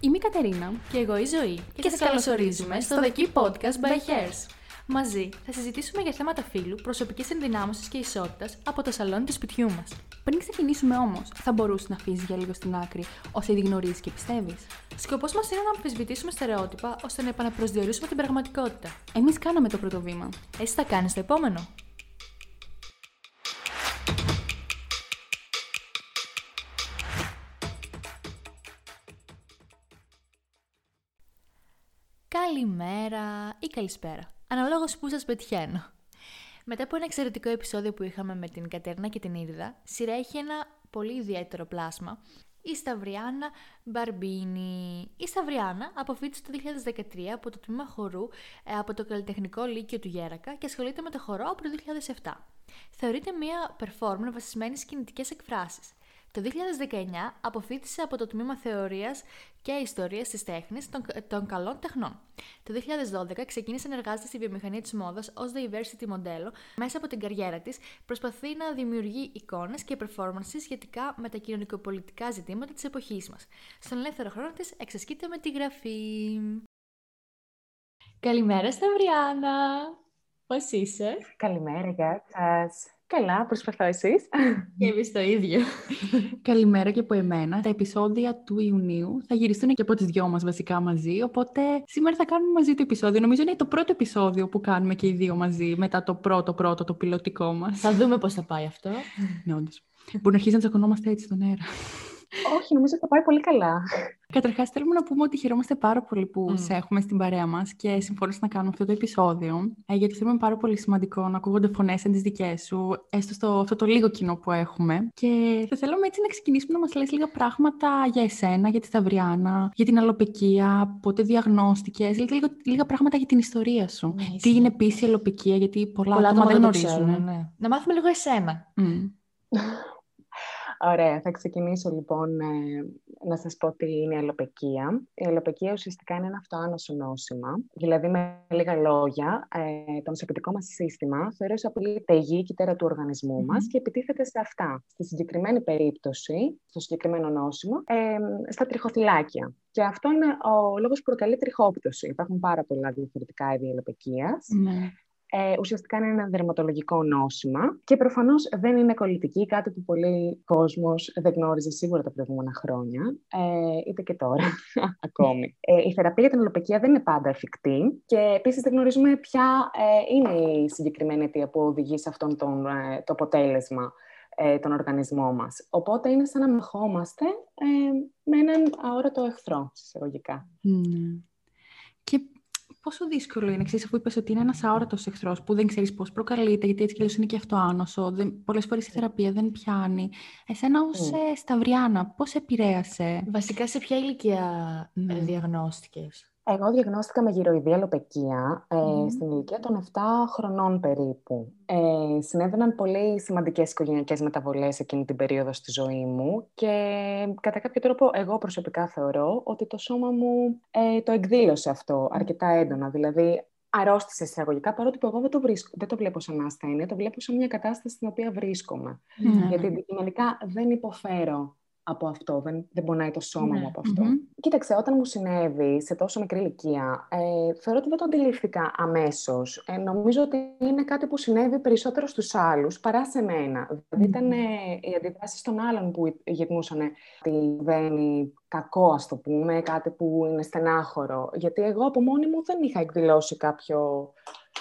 Είμαι η Κατερίνα και εγώ η Ζωή και, και σας καλωσορίζουμε στο The Key Podcast by Hairs. Μαζί θα συζητήσουμε για θέματα φύλου, προσωπικής ενδυνάμωσης και ισότητας από το σαλόνι του σπιτιού μας. Πριν ξεκινήσουμε όμως, θα μπορούσες να αφήσεις για λίγο στην άκρη όσα ήδη γνωρίζεις και πιστεύεις; Σκοπός μας είναι να αμφισβητήσουμε στερεότυπα ώστε να επαναπροσδιορίσουμε την πραγματικότητα. Εμείς κάναμε το πρώτο βήμα. Εσύ θα κάνεις το επόμενο. Καλημέρα ή καλησπέρα, αναλόγως που σας πετυχαίνω. Μετά από ένα εξαιρετικό επεισόδιο που είχαμε με την Κατέρνα και την Ήρδα, σειρά έχει ένα πολύ ιδιαίτερο πλάσμα. Η Σταυριάννα Μπαρμπίνη. Η Σταυριάννα αποφύτησε το 2013 από το τμήμα χορού ε, από το Καλλιτεχνικό Λύκειο του Γέρακα και ασχολείται με το χορό από το 2007. Θεωρείται μια performer βασισμένη στις κινητικές εκφράσεις. Το 2019 αποφύτησε από το τμήμα Θεωρίας και Ιστορίας της Τέχνης των, των Καλών Τεχνών. Το 2012 ξεκίνησε να εργάζεται στη βιομηχανία της μόδας ως diversity μοντέλο. Μέσα από την καριέρα της προσπαθεί να δημιουργεί εικόνες και performances σχετικά με τα κοινωνικοπολιτικά ζητήματα της εποχής μας. Στον ελεύθερο χρόνο της εξασκείται με τη γραφή. Καλημέρα Σταυριάννα! Πώς είσαι; Καλημέρα, γεια σας. Καλά, προσπαθώ εσείς. Και εμείς το ίδιο. Καλημέρα και από εμένα. Τα επεισόδια του Ιουνίου θα γυριστούν και από τις δυο μας βασικά μαζί, οπότε σήμερα θα κάνουμε μαζί το επεισόδιο. Νομίζω είναι το πρώτο επεισόδιο που κάνουμε και οι δύο μαζί, μετά το πρώτο πρώτο, το πιλωτικό μας. Θα δούμε πώς θα πάει αυτό. ναι, όντως. Μπορεί να αρχίσει να τσακωνόμαστε έτσι στον αέρα. Όχι, νομίζω ότι θα πάει πολύ καλά. Καταρχάς, θέλουμε να πούμε ότι χαιρόμαστε πάρα πολύ που mm. σε έχουμε στην παρέα μας και συμφώνησε να κάνουμε αυτό το επεισόδιο. Ε, γιατί θέλουμε πάρα πολύ σημαντικό να ακούγονται φωνές σαν τις δικές σου, έστω στο αυτό το λίγο κοινό που έχουμε. Και θα θέλαμε έτσι να ξεκινήσουμε να μας λες λίγα πράγματα για εσένα, για τη Σταυριάνα, για την αλοπεκία, πότε διαγνώστηκες, λίγα, λίγα πράγματα για την ιστορία σου. Ναι, Τι είναι επίσης η αλοπεκία, γιατί πολλά, πολλά άτομα δεν γνωρίζουν. Ναι. Να μάθουμε λίγο εσένα. Mm. Ωραία, θα ξεκινήσω λοιπόν ε, να σας πω τι είναι η αλλοπεκία. Η αλλοπεκία ουσιαστικά είναι ένα αυτοάνωσο νόσημα, δηλαδή με λίγα λόγια, ε, το νοσοποιητικό μας σύστημα θεωρεί ως απλή τεγή κύτταρα του οργανισμού μας και επιτίθεται σε αυτά. Στη συγκεκριμένη περίπτωση, στο συγκεκριμένο νόσημα, ε, στα τριχοθυλάκια. Και αυτό είναι ο λόγος που προκαλεί τριχόπτωση. Υπάρχουν πάρα πολλά διαφορετικά είδη αλλοπεκίας. Mm ε, ουσιαστικά είναι ένα δερματολογικό νόσημα και προφανώς δεν είναι κολλητική, κάτι που πολλοί κόσμος δεν γνώριζε σίγουρα τα προηγούμενα χρόνια, ε, είτε και τώρα ακόμη. Ε, η θεραπεία για την ολοπαικία δεν είναι πάντα εφικτή και επίσης δεν γνωρίζουμε ποια ε, είναι η συγκεκριμένη αιτία που οδηγεί σε αυτό τον, ε, το αποτέλεσμα ε, τον οργανισμό μας. Οπότε είναι σαν να μεχόμαστε με έναν αόρατο εχθρό, συσταγωγικά. Mm. Και πόσο δύσκολο είναι, ξέρεις, αφού είπες ότι είναι ένας αόρατος εχθρός που δεν ξέρεις πώς προκαλείται, γιατί έτσι κι είναι και αυτό άνοσο, δεν, πολλές φορές η θεραπεία δεν πιάνει. Εσένα ως mm. Σταυριάνα, πώς επηρέασε; Βασικά σε ποια ηλικία mm. διαγνώστηκες; Εγώ διαγνώστηκα με γυροειδή αλοπεκία ε, στην ηλικία των 7 χρονών περίπου. Ε, συνέβαιναν πολύ σημαντικές οικογενειακές μεταβολές εκείνη την περίοδο στη ζωή μου και κατά κάποιο τρόπο εγώ προσωπικά θεωρώ ότι το σώμα μου ε, το εκδήλωσε αυτό αρκετά έντονα. Δηλαδή αρρώστησε εισαγωγικά, παρότι εγώ δεν το, βρίσκω, δεν το βλέπω σαν ασθένεια, το βλέπω σαν μια κατάσταση στην οποία βρίσκομαι. Mm. Γιατί αντικειμενικά δεν υποφέρω από αυτό, δεν, δεν πονάει το σώμα μου ναι. από αυτό. Κοίταξε, όταν μου συνέβη σε τόσο μικρή ηλικία, ε, θεωρώ ότι δεν το αντιλήφθηκα αμέσως. Ε, νομίζω ότι είναι κάτι που συνέβη περισσότερο στους άλλους παρά σε μένα. Δηλαδή, ήταν ε, οι αντιδράσεις των άλλων που γυρνούσαν ότι δεν είναι κακό, ας το πούμε, κάτι που είναι στενάχωρο. Γιατί εγώ από μόνη μου δεν είχα εκδηλώσει κάποιο,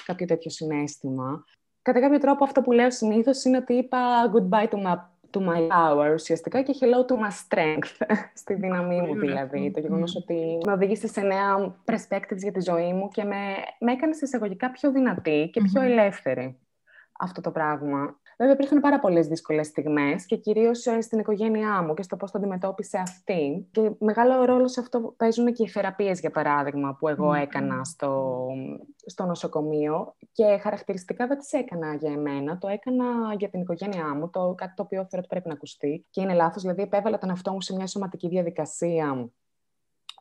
κάποιο τέτοιο συνέστημα. Κατά κάποιο τρόπο αυτό που λέω συνήθως είναι ότι είπα goodbye to my to my power ουσιαστικά και hello to my strength, στη δύναμή μου δηλαδή. Το γεγονός ότι με οδήγησε σε νέα perspectives για τη ζωή μου και με, με έκανε εισαγωγικά πιο δυνατή και πιο ελεύθερη αυτό το πράγμα. Βέβαια, υπήρχαν πάρα πολλές δύσκολες στιγμές και κυρίως ε, στην οικογένειά μου και στο πώς το αντιμετώπισε αυτή. Και μεγάλο ρόλο σε αυτό παίζουν και οι θεραπείες, για παράδειγμα, που εγώ έκανα στο, στο νοσοκομείο. Και χαρακτηριστικά δεν τις έκανα για εμένα, το έκανα για την οικογένειά μου, το, κάτι το οποίο θεωρώ ότι πρέπει να ακουστεί. Και είναι λάθος, δηλαδή, επέβαλα τον εαυτό μου σε μια σωματική διαδικασία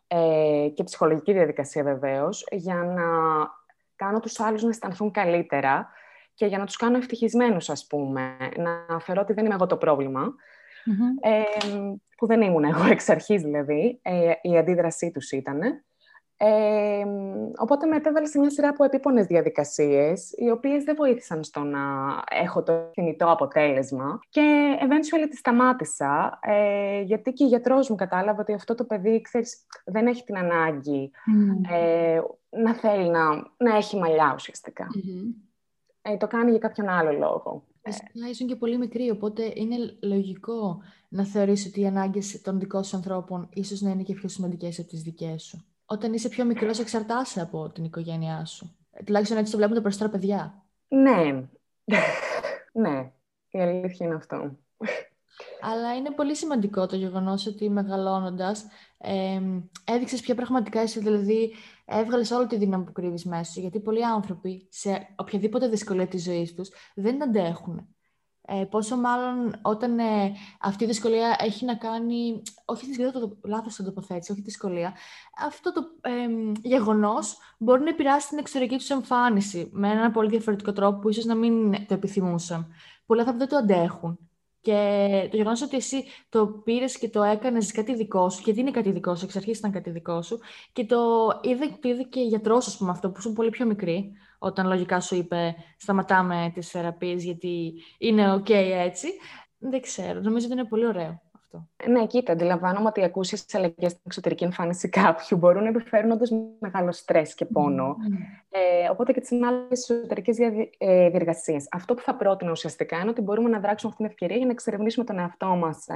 ε, και ψυχολογική διαδικασία βεβαίως, για να κάνω τους άλλους να αισθανθούν καλύτερα και για να τους κάνω ευτυχισμένους, ας πούμε. Να φέρω ότι δεν είμαι εγώ το πρόβλημα, που δεν ήμουν εγώ εξ αρχής δηλαδή, ε, η αντίδρασή τους ήταν. Ε, οπότε με επέβαλε σε μια σειρά από επίπονες διαδικασίες, οι οποίες δεν βοήθησαν στο να έχω το θνητό αποτέλεσμα και eventually τη σταμάτησα, ε, γιατί και η γιατρός μου κατάλαβε ότι αυτό το παιδί, ξέρεις, δεν έχει την ανάγκη ε, να θέλει να, να έχει μαλλιά Ε, το κάνει για κάποιον άλλο λόγο. Φυσικά ήσουν και πολύ μικρή, οπότε είναι λογικό να θεωρείς ότι οι ανάγκες των δικών σου ανθρώπων ίσως να είναι και πιο σημαντικές από τις δικές σου όταν είσαι πιο μικρός εξαρτάσαι από την οικογένειά σου. Ε, τουλάχιστον έτσι το βλέπουν τα περισσότερα παιδιά. Ναι. ναι. Η αλήθεια είναι αυτό. Αλλά είναι πολύ σημαντικό το γεγονός ότι μεγαλώνοντας ε, έδειξες ποια πραγματικά είσαι, δηλαδή έβγαλες όλη τη δύναμη που κρύβεις μέσα σου, γιατί πολλοί άνθρωποι σε οποιαδήποτε δυσκολία της ζωής τους δεν αντέχουν. Ε, πόσο μάλλον όταν ε, αυτή η δυσκολία έχει να κάνει, όχι δυσκολία, το, λάθος το τοποθέτηση, όχι δυσκολία, αυτό το ε, γεγονός μπορεί να επηρεάσει την εξωτερική τους εμφάνιση με έναν πολύ διαφορετικό τρόπο που ίσως να μην το επιθυμούσαν. Πολλοί άνθρωποι δεν το αντέχουν. Και το γεγονός ότι εσύ το πήρες και το έκανες κάτι δικό σου, γιατί είναι κάτι δικό σου, εξ αρχής ήταν κάτι δικό σου, και το είδε, το είδε και γιατρός, ας πούμε, αυτό που ήσουν πολύ πιο μικρή, όταν λογικά σου είπε σταματάμε τις θεραπείες γιατί είναι ok έτσι. Δεν ξέρω, νομίζω ότι είναι πολύ ωραίο. Ναι, κοίτα, αντιλαμβάνομαι ότι οι ακούσει αλλαγές στην εξωτερική εμφάνιση κάποιου μπορούν να επιφέρουν όντως μεγάλο στρες και πόνο. Ε, οπότε και τις άλλε εσωτερικέ ε, διεργασίε. Αυτό που θα πρότεινα ουσιαστικά είναι ότι μπορούμε να δράξουμε αυτή την ευκαιρία για να εξερευνήσουμε τον εαυτό μας ε,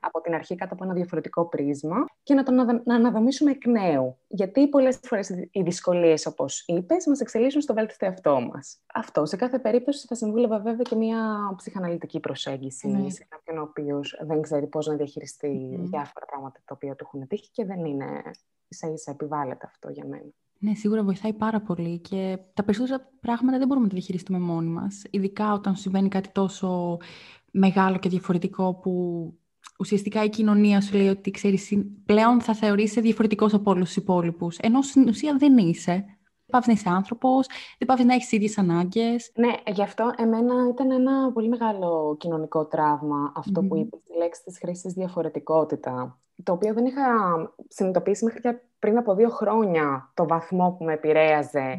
από την αρχή κάτω από ένα διαφορετικό πρίσμα και να τον να αναδομήσουμε εκ νέου. Γιατί πολλές φορές οι δυσκολίες, όπως είπες, μας εξελίσσουν στο βέλτιστο εαυτό μας. Αυτό. Σε κάθε περίπτωση θα συμβούλευα βέβαια και μια ψυχαναλυτική προσέγγιση ναι. σε κάποιον ο οποίος δεν ξέρει πώ να διαχειριστεί mm. διάφορα πράγματα τα οποία του έχουν τύχει και δεν είναι ίσα ίσα επιβάλλεται αυτό για μένα. Ναι, σίγουρα βοηθάει πάρα πολύ και τα περισσότερα πράγματα δεν μπορούμε να τα διαχειριστούμε μόνοι μας. Ειδικά όταν συμβαίνει κάτι τόσο μεγάλο και διαφορετικό που ουσιαστικά η κοινωνία σου λέει ότι ξέρεις, πλέον θα θεωρείσαι διαφορετικός από όλους τους υπόλοιπους, ενώ στην ουσία δεν είσαι πάβει να είσαι άνθρωπος, δεν πάβει να έχεις ίδιες ανάγκες. Ναι, γι' αυτό εμένα ήταν ένα πολύ μεγάλο κοινωνικό τραύμα αυτό που είπες τη λέξη της χρήσης διαφορετικότητα. Το οποίο δεν είχα συνειδητοποιήσει μέχρι και πριν από δύο χρόνια το βαθμό που με επηρέαζε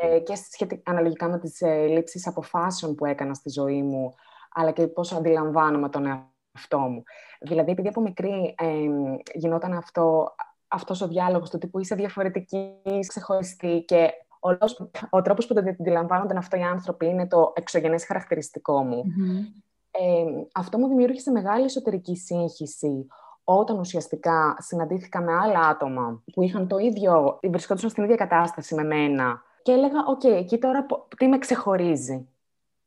ε, και σχετικά, αναλογικά με τις ε, λήψεις αποφάσεων που έκανα στη ζωή μου, αλλά και πώς αντιλαμβάνομαι τον εαυτό μου. Δηλαδή, επειδή από μικρή ε, γινόταν αυτό αυτός ο διάλογος του τύπου είσαι διαφορετική, ξεχωριστή και ο, ο τρόπος που το αντιλαμβάνονταν αυτό οι άνθρωποι είναι το εξωγενές χαρακτηριστικό μου. Ε, αυτό μου δημιούργησε μεγάλη εσωτερική σύγχυση όταν ουσιαστικά συναντήθηκα με άλλα άτομα που είχαν το ίδιο, βρισκόντουσαν στην ίδια κατάσταση με μένα και έλεγα, ok, okay, εκεί τώρα τι με ξεχωρίζει.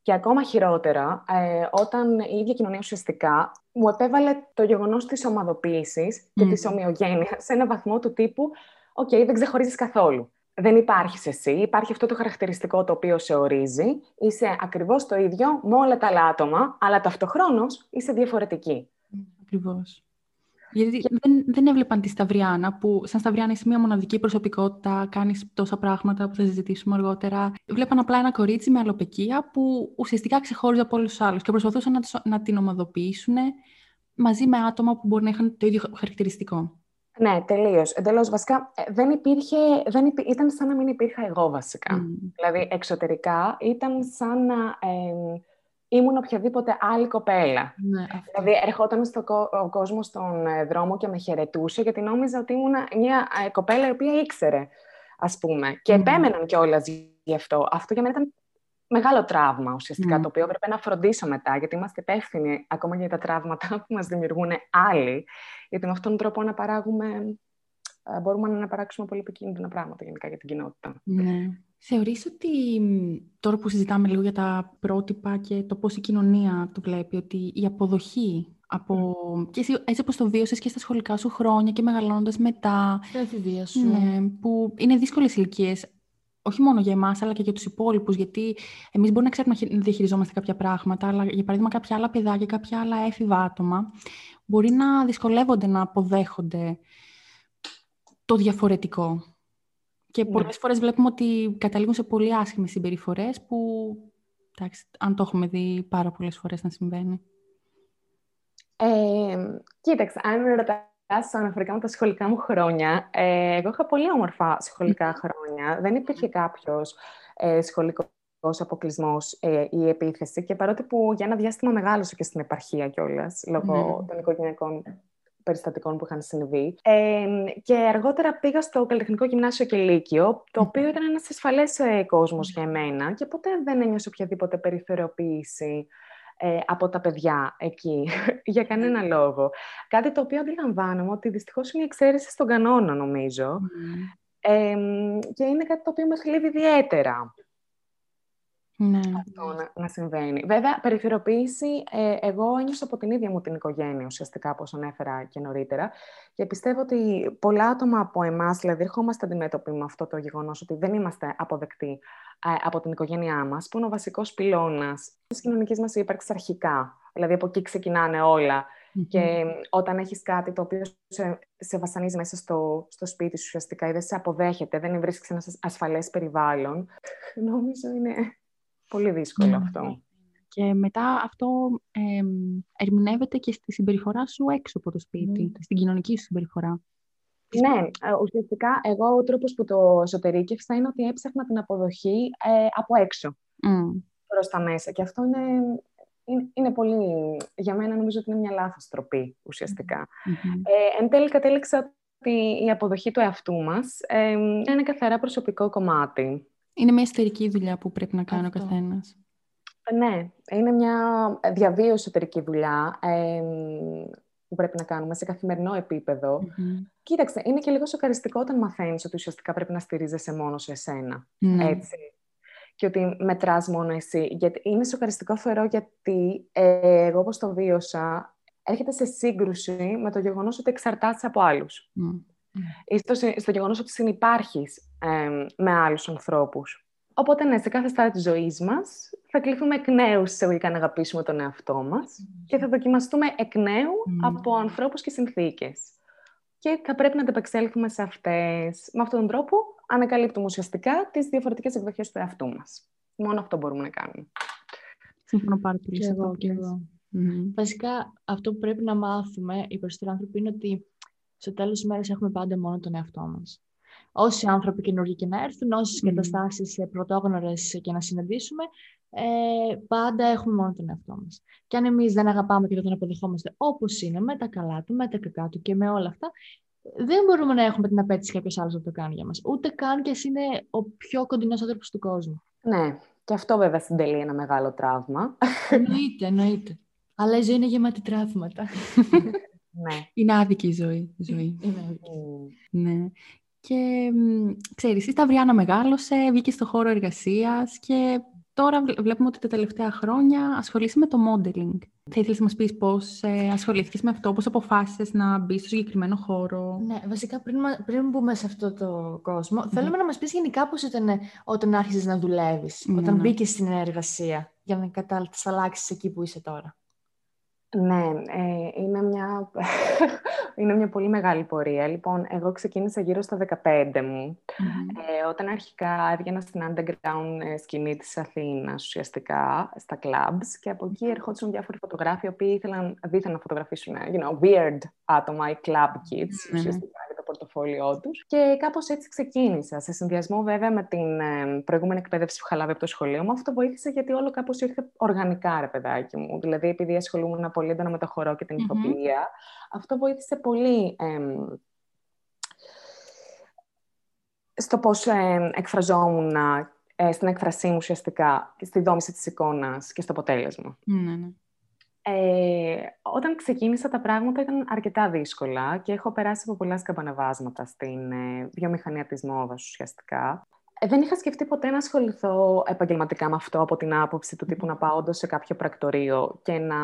Και ακόμα χειρότερα, ε, όταν η ίδια κοινωνία ουσιαστικά μου επέβαλε το γεγονός της ομαδοποίησης και mm. της ομοιογένειας σε ένα βαθμό του τύπου: Οκ, δεν ξεχωρίζεις καθόλου. Δεν υπάρχεις εσύ. Υπάρχει αυτό το χαρακτηριστικό το οποίο σε ορίζει. Είσαι ακριβώς το ίδιο με όλα τα άλλα άτομα, αλλά ταυτοχρόνως είσαι διαφορετική. Ακριβώς. Γιατί δεν, δεν έβλεπαν τη Σταυριάνα, που σαν Σταυριάνα είσαι μια μοναδική προσωπικότητα, κάνεις τόσα πράγματα που θα συζητήσουμε αργότερα. Βλέπαν απλά ένα κορίτσι με αλοπεκία που ουσιαστικά ξεχώριζε από όλους τους άλλους και προσπαθούσαν να, να την ομαδοποιήσουν μαζί με άτομα που μπορεί να είχαν το ίδιο χαρακτηριστικό. Ναι, τελείως. Εντελώς. Βασικά ε, δεν υπήρχε. Δεν υπή... Ήταν σαν να μην υπήρχα εγώ, βασικά. Δηλαδή, εξωτερικά ήταν σαν να. Ε, ήμουν οποιαδήποτε άλλη κοπέλα. Ναι, δηλαδή, ερχόταν στο ο κόσμος στον ε, δρόμο και με χαιρετούσε, γιατί νόμιζα ότι ήμουν μια ε, κοπέλα η οποία ήξερε, ας πούμε. Και mm. επέμεναν κιόλας γι' αυτό. Αυτό για μένα ήταν μεγάλο τραύμα ουσιαστικά, το οποίο έπρεπε να φροντίσω μετά, γιατί είμαστε υπεύθυνοι ακόμα για τα τραύματα που μας δημιουργούν άλλοι, γιατί με αυτόν τον τρόπο να παράγουμε, ε, μπορούμε να αναπαράξουμε πολύ επικίνδυνα πράγματα γενικά για την κοινότητα. Ναι. Θεωρείς ότι τώρα που συζητάμε λίγο για τα πρότυπα και το πώς η κοινωνία το βλέπει, ότι η αποδοχή από... και εσύ, έτσι όπως το βίωσες και στα σχολικά σου χρόνια και μεγαλώνοντας μετά. Στην εφηβεία σου. Ναι, που είναι δύσκολες ηλικίες. Όχι μόνο για εμάς, αλλά και για τους υπόλοιπους. Γιατί εμείς μπορούμε να ξέρουμε να διαχειριζόμαστε κάποια πράγματα, αλλά για παράδειγμα, κάποια άλλα παιδάκια, κάποια άλλα έφηβα άτομα μπορεί να δυσκολεύονται να αποδέχονται το διαφορετικό. Και ναι. πολλές φορές βλέπουμε ότι καταλήγουν σε πολύ άσχημες συμπεριφορές που, εντάξει, αν το έχουμε δει πάρα πολλές φορές να συμβαίνει. Ε, κοίταξε, αν με ρωτάς αναφορικά με τα σχολικά μου χρόνια, ε, εγώ είχα πολύ όμορφα σχολικά χρόνια. Δεν υπήρχε κάποιος ε, σχολικός αποκλεισμός ε, ή επίθεση και παρότι που για ένα διάστημα μεγάλωσε και στην επαρχία κιόλας, λόγω των οικογενειακών περιστατικών που είχαν συμβεί. Ε, και αργότερα πήγα στο Καλλιτεχνικό Γυμνάσιο και Λύκειο, το οποίο ήταν ένας ασφαλές ε, κόσμος για εμένα και ποτέ δεν ένιωσε οποιαδήποτε περιθωριοποίηση ε, από τα παιδιά εκεί, για κανένα λόγο. Κάτι το οποίο αντιλαμβάνομαι ότι δυστυχώς είναι η εξαίρεση στον κανόνα, νομίζω. Ε, και είναι κάτι το οποίο με θλίβει ιδιαίτερα ναι. αυτό να, να συμβαίνει. Βέβαια, περιφερειοποίηση, ε, εγώ ένιωσα από την ίδια μου την οικογένεια, ουσιαστικά, όπως ανέφερα και νωρίτερα. Και πιστεύω ότι πολλά άτομα από εμάς, δηλαδή, ερχόμαστε αντιμέτωποι με αυτό το γεγονός ότι δεν είμαστε αποδεκτοί ε, από την οικογένειά μας, που είναι ο βασικός πυλώνας της κοινωνικής μας ύπαρξης αρχικά. Δηλαδή, από εκεί ξεκινάνε Και όταν έχεις κάτι το οποίο σε, σε βασανίζει μέσα στο, στο σπίτι σου, ουσιαστικά, ή δεν σε αποδέχεται, δεν βρίσκεις ένα ασφαλές περιβάλλον, νομίζω είναι Πολύ δύσκολο ναι. αυτό. Και μετά αυτό ε, ερμηνεύεται και στη συμπεριφορά σου έξω από το σπίτι, mm. στην κοινωνική σου συμπεριφορά. Ναι, ε, ουσιαστικά εγώ ο τρόπος που το εσωτερήκευσα είναι ότι έψαχνα την αποδοχή ε, από έξω mm. προς τα μέσα. Και αυτό είναι, είναι, πολύ, για μένα νομίζω ότι είναι μια λάθος τροπή ουσιαστικά. Mm-hmm. Ε, εν τέλει κατέληξα ότι η αποδοχή του εαυτού μας ε, είναι ένα καθαρά προσωπικό κομμάτι. Είναι μια εσωτερική δουλειά που πρέπει να κάνει Αυτό. ο καθένας. Ναι, είναι μια διαβίωση εσωτερική δουλειά ε, που πρέπει να κάνουμε σε καθημερινό Κοίταξε, είναι και λίγο σοκαριστικό όταν μαθαίνεις ότι ουσιαστικά πρέπει να στηρίζεσαι μόνο σε εσένα. Ναι. Έτσι. Και ότι μετράς μόνο εσύ. Γιατί είναι σοκαριστικό θεωρώ γιατί ε, εγώ όπως το βίωσα έρχεται σε σύγκρουση με το γεγονός ότι εξαρτάσαι από άλλους. Ή στο, στο γεγονός ότι συνυπάρχεις με άλλους ανθρώπους. Οπότε, ναι, σε κάθε στάδιο της ζωής μας θα κληθούμε εκ νέου εισαγωγικά να αγαπήσουμε τον εαυτό μας και θα δοκιμαστούμε εκ νέου από ανθρώπους και συνθήκες. Και θα πρέπει να ανταπεξέλθουμε σε αυτές. Με αυτόν τον τρόπο ανακαλύπτουμε ουσιαστικά τις διαφορετικές εκδοχές του εαυτού μας. Μόνο αυτό μπορούμε να κάνουμε. Συμφωνώ πάρα πολύ. Και εγώ, και εγώ. Βασικά, αυτό που πρέπει να μάθουμε οι περισσότεροι άνθρωποι είναι ότι στο τέλος της μέρας έχουμε πάντα μόνο τον εαυτό μας. Όσοι άνθρωποι καινούργοι και να έρθουν, όσες mm. καταστάσεις πρωτόγνωρες και να συναντήσουμε, ε, πάντα έχουμε μόνο τον εαυτό μας. Και αν εμείς δεν αγαπάμε και δεν τον αποδεχόμαστε όπως είναι, με τα καλά του, με τα κακά του και με όλα αυτά, δεν μπορούμε να έχουμε την απέτηση κάποιος άλλος να το κάνει για μας. Ούτε καν και εσύ είναι ο πιο κοντινός άνθρωπος του κόσμου. Ναι, και αυτό βέβαια συντελεί ένα μεγάλο τραύμα. Εννοείται, εννοείται. Αλλά η ζωή είναι γεμάτη τραύματα. Ναι. Είναι άδικη η ζωή. Η ζωή. Είναι άδικη. Ναι. Και ξέρεις, η Σταυριάνα μεγάλωσε, βγήκε στο χώρο εργασίας και τώρα βλέπουμε ότι τα τελευταία χρόνια ασχολείσαι με το modeling. Θα ήθελες να μας πεις πώς ε, ασχολήθηκες με αυτό, πώς αποφάσισες να μπεις στο συγκεκριμένο χώρο; Ναι, βασικά πριν, πριν μπούμε σε αυτό το κόσμο, mm θέλουμε να μας πεις γενικά πώς ήταν όταν άρχισες να δουλεύεις, mm όταν μπήκες στην εργασία, για να καταλλάξεις εκεί που είσαι τώρα. Ναι, ε, είναι, μια, είναι μια πολύ μεγάλη πορεία. Λοιπόν, εγώ ξεκίνησα γύρω στα 15 μου, ε, όταν αρχικά έβγαινα στην underground ε, σκηνή της Αθήνας, ουσιαστικά, στα clubs, και από εκεί ερχόντουσαν διάφοροι φωτογράφοι, οι οποίοι ήθελαν δίθεν να φωτογραφίσουν, you know, weird άτομα, οι club kids, ουσιαστικά, πορτοφόλιό τους. Και κάπως έτσι ξεκίνησα. Σε συνδυασμό βέβαια με την ε, προηγούμενη εκπαίδευση που είχα λάβει από το σχολείο μου, αυτό βοήθησε γιατί όλο κάπως ήρθε οργανικά, ρε παιδάκι μου. Δηλαδή, επειδή ασχολούμουν πολύ έντονα με το χορό και την mm ηθοποιία, αυτό βοήθησε πολύ. στο πώς ε, εκφραζόμουν ε, στην έκφρασή μου ουσιαστικά, στη δόμηση της εικόνας και στο αποτέλεσμα. Ναι, ναι. Ε, όταν ξεκίνησα τα πράγματα ήταν αρκετά δύσκολα και έχω περάσει από πολλά σκαμπανεβάσματα στην ε, βιομηχανία της μόδας ουσιαστικά. Ε, δεν είχα σκεφτεί ποτέ να ασχοληθώ επαγγελματικά με αυτό από την άποψη του τύπου να πάω όντως σε κάποιο πρακτορείο και να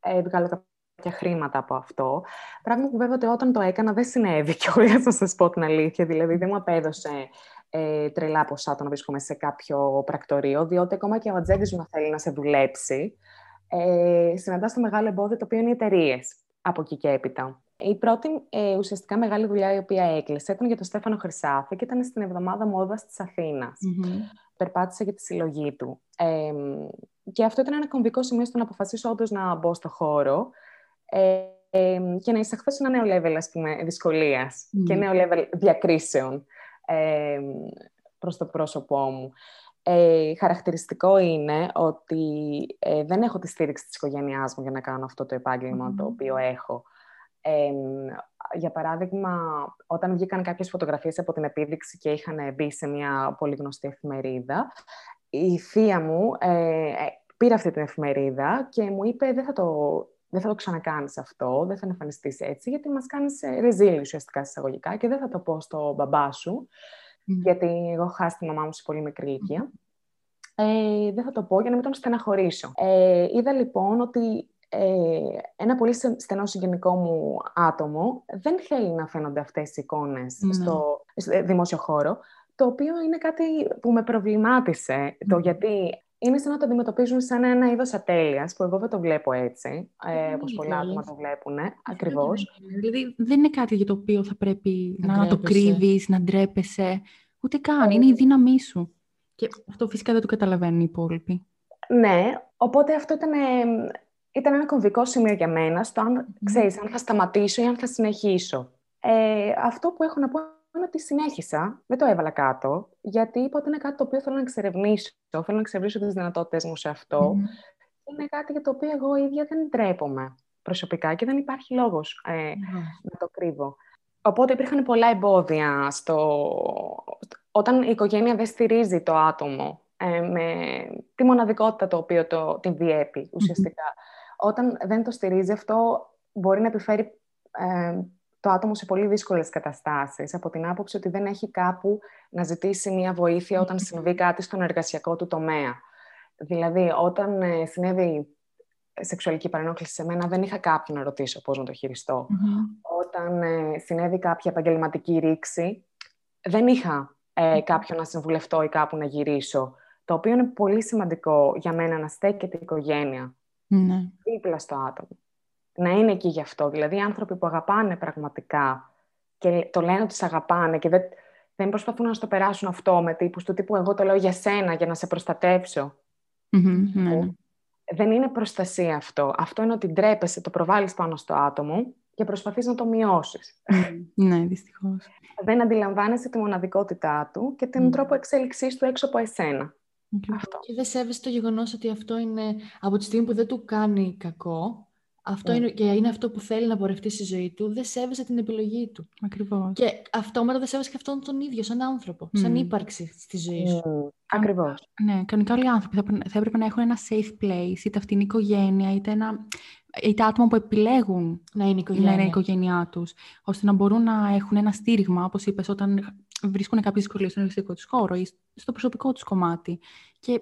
ε, βγάλω κάποια χρήματα από αυτό. Πράγμα που βέβαια ότι όταν το έκανα δεν συνέβη κιόλας, να σας πω την αλήθεια. Δηλαδή δεν μου απέδωσε ε, τρελά ποσά το να βρίσκομαι σε κάποιο πρακτορείο, διότι ακόμα και ο ατζέντη μου να θέλει να σε δουλέψει, ε, συναντάς το μεγάλο εμπόδιο το οποίο είναι οι εταιρείες από εκεί και έπειτα. Η πρώτη ε, ουσιαστικά μεγάλη δουλειά η οποία έκλεισε ήταν για τον Στέφανο Χρυσάφη και ήταν στην εβδομάδα μόδας της Αθήνας. Περπάτησε για τη συλλογή του. Ε, και αυτό ήταν ένα κομβικό σημείο στο να αποφασίσω όντως να μπω στο χώρο ε, ε, και να εισαχθώ σε ένα νέο level, ας πούμε, δυσκολίας και νέο level διακρίσεων ε, προς το πρόσωπό μου. Ε, χαρακτηριστικό είναι ότι ε, δεν έχω τη στήριξη της οικογένειάς μου για να κάνω αυτό το επάγγελμα το οποίο έχω. Ε, για παράδειγμα, όταν βγήκαν κάποιες φωτογραφίες από την επίδειξη και είχαν μπει σε μια πολύ γνωστή εφημερίδα, η θεία μου ε, ε πήρε αυτή την εφημερίδα και μου είπε δεν θα το, δεν θα το ξανακάνεις αυτό, δεν θα εμφανιστείς έτσι, γιατί μας κάνεις ε, ρεζίλ ουσιαστικά συσταγωγικά και δεν θα το πω στο μπαμπά σου, γιατί εγώ χάσει τη μαμά μου σε πολύ μικρή ηλικία. Ε, δεν θα το πω για να μην τον στεναχωρήσω. Ε, είδα λοιπόν ότι ε, ένα πολύ στενό συγγενικό μου άτομο δεν θέλει να φαίνονται αυτές οι εικόνες ναι. στο, δημόσιο χώρο, το οποίο είναι κάτι που με προβλημάτισε, το γιατί είναι σαν να το αντιμετωπίζουν σαν ένα είδος ατέλειας, που εγώ δεν το βλέπω έτσι, ε, όπως πολλά άτομα το βλέπουν. Ακριβώς. Δηλαδή, δεν είναι κάτι για το οποίο θα πρέπει να, να το κρύβεις, να ντρέπεσαι. Ούτε καν. Είναι η δύναμή σου. Και αυτό φυσικά δεν το καταλαβαίνουν οι υπόλοιποι. Ναι, οπότε αυτό ήταν, ήταν ένα κομβικό σημείο για μένα, στο αν, ξέρεις, αν θα σταματήσω ή αν θα συνεχίσω. Ε, αυτό που έχω να πω είναι ότι συνέχισα, δεν το έβαλα κάτω, γιατί είπα ότι είναι κάτι το οποίο θέλω να εξερευνήσω, θέλω να εξερευνήσω τις δυνατότητες μου σε αυτό. Είναι κάτι για το οποίο εγώ ίδια δεν τρέπομαι προσωπικά και δεν υπάρχει λόγος ε, να το κρύβω. Οπότε υπήρχαν πολλά εμπόδια στο... όταν η οικογένεια δεν στηρίζει το άτομο ε, με τη μοναδικότητα το οποίο το, την διέπει ουσιαστικά. Όταν δεν το στηρίζει αυτό μπορεί να επιφέρει ε, το άτομο σε πολύ δύσκολες καταστάσεις, από την άποψη ότι δεν έχει κάπου να ζητήσει μια βοήθεια όταν συμβεί κάτι στον εργασιακό του τομέα. Δηλαδή, όταν ε, συνέβη σεξουαλική παρενόχληση σε μένα, δεν είχα κάποιον να ρωτήσω πώς να το χειριστω Όταν ε, συνέβη κάποια επαγγελματική ρήξη, δεν είχα ε, κάποιον να συμβουλευτώ ή κάπου να γυρίσω. Το οποίο είναι πολύ σημαντικό για μένα να στέκεται η οικογένεια mm δίπλα στο άτομο να είναι εκεί γι' αυτό. Δηλαδή, οι άνθρωποι που αγαπάνε πραγματικά και το λένε ότι σε αγαπάνε και δεν, δεν προσπαθούν να στο περάσουν αυτό με τύπους του τύπου εγώ το λέω για σένα, για να σε προστατευσω ναι. Δεν είναι προστασία αυτό. Αυτό είναι ότι ντρέπεσαι, το προβάλλεις πάνω στο άτομο και προσπαθείς να το μειώσεις. ναι, δυστυχώς. Δεν αντιλαμβάνεσαι τη μοναδικότητά του και την τρόπο εξέλιξής του έξω από εσένα. Αυτό. Και δεν σέβεσαι το γεγονός ότι αυτό είναι από τη στιγμή που δεν του κάνει κακό, αυτό ναι. είναι, και είναι αυτό που θέλει να πορευτεί στη ζωή του, δεν σέβεσαι την επιλογή του. Ακριβώς. Και αυτόματα δεν σέβεσαι και αυτόν τον ίδιο, σαν άνθρωπο, σαν ύπαρξη στη ζωή σου. Mm. Ακριβώς. Ναι, κανονικά όλοι οι άνθρωποι θα, θα έπρεπε να έχουν ένα safe place, είτε αυτή είναι η οικογένεια, είτε, ένα, είτε άτομα που επιλέγουν να είναι η οικογένεια, να είναι η οικογένειά τους, ώστε να μπορούν να έχουν ένα στήριγμα, όπως είπες, όταν βρίσκουν κάποιες δυσκολίες στον εργασιακό τους χώρο ή στο προσωπικό τους κομμάτι. Και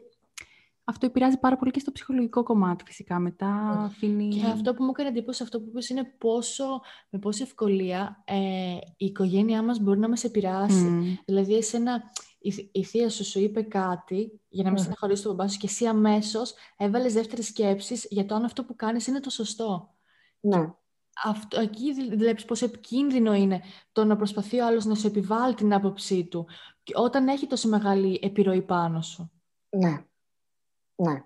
αυτό επηρεάζει πάρα πολύ και στο ψυχολογικό κομμάτι φυσικά. Μετά αφήνει... Και αυτό που μου έκανε εντύπωση αυτό που είπες είναι πόσο, με πόση ευκολία ε, η οικογένειά μας μπορεί να μας επηρεάσει. Δηλαδή, εσένα, η, η θεία σου σου είπε κάτι για να μην mm. στεναχωρήσει τον μπαμπά σου και εσύ αμέσως έβαλες δεύτερες σκέψεις για το αν αυτό που κάνεις είναι το σωστό. Ναι. Αυτό, εκεί βλέπεις πόσο επικίνδυνο είναι το να προσπαθεί ο άλλος να σου επιβάλλει την άποψή του όταν έχει τόσο μεγάλη επιρροή πάνω σου. Ναι. Ναι.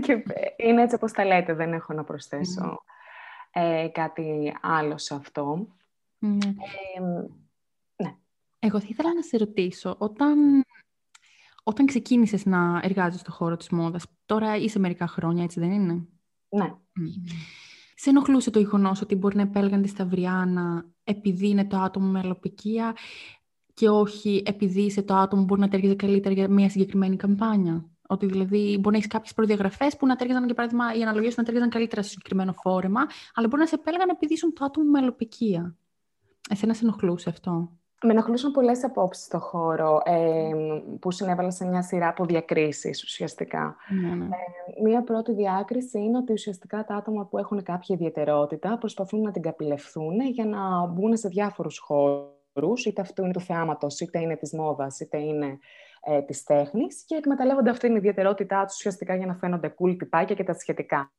Και, είναι έτσι όπως τα λέτε, δεν έχω να προσθέσω ε, κάτι άλλο σε αυτό. Ναι. ναι. Εγώ θα ήθελα να σε ρωτήσω, όταν, όταν ξεκίνησες να εργάζεσαι στον χώρο της μόδας, τώρα είσαι μερικά χρόνια, έτσι δεν είναι; Ναι. Σε ενοχλούσε το γεγονός ότι μπορεί να επέλεγαν τη Σταυριάνα επειδή είναι το άτομο με αλλοπικία και όχι επειδή είσαι το άτομο που μπορεί να ταιριάζει καλύτερα για μια συγκεκριμένη καμπάνια; Ότι δηλαδή μπορεί να έχεις κάποιες προδιαγραφές που να τέριαζαν, για παράδειγμα, οι αναλογίες να τέριαζαν καλύτερα στο συγκεκριμένο φόρεμα, αλλά μπορεί να σε επέλεγαν επειδή ήσουν το άτομο με αλλοπικία. Εσένα σε ενοχλούσε αυτό; Με ενοχλούσαν πολλές απόψεις στο χώρο ε, που συνέβαλαν σε μια σειρά από διακρίσεις ουσιαστικά. Ναι, ναι. Ε, μία πρώτη διάκριση είναι ότι ουσιαστικά τα άτομα που έχουν κάποια ιδιαιτερότητα προσπαθούν να την καπηλευθούν για να μπουν σε διάφορους χώρους, είτε αυτό είναι του θεάματος, είτε είναι της μόδας, είτε είναι ε, της τέχνης και εκμεταλλεύονται αυτή την ιδιαιτερότητά τους ουσιαστικά για να φαίνονται cool τυπάκια και τα σχετικά.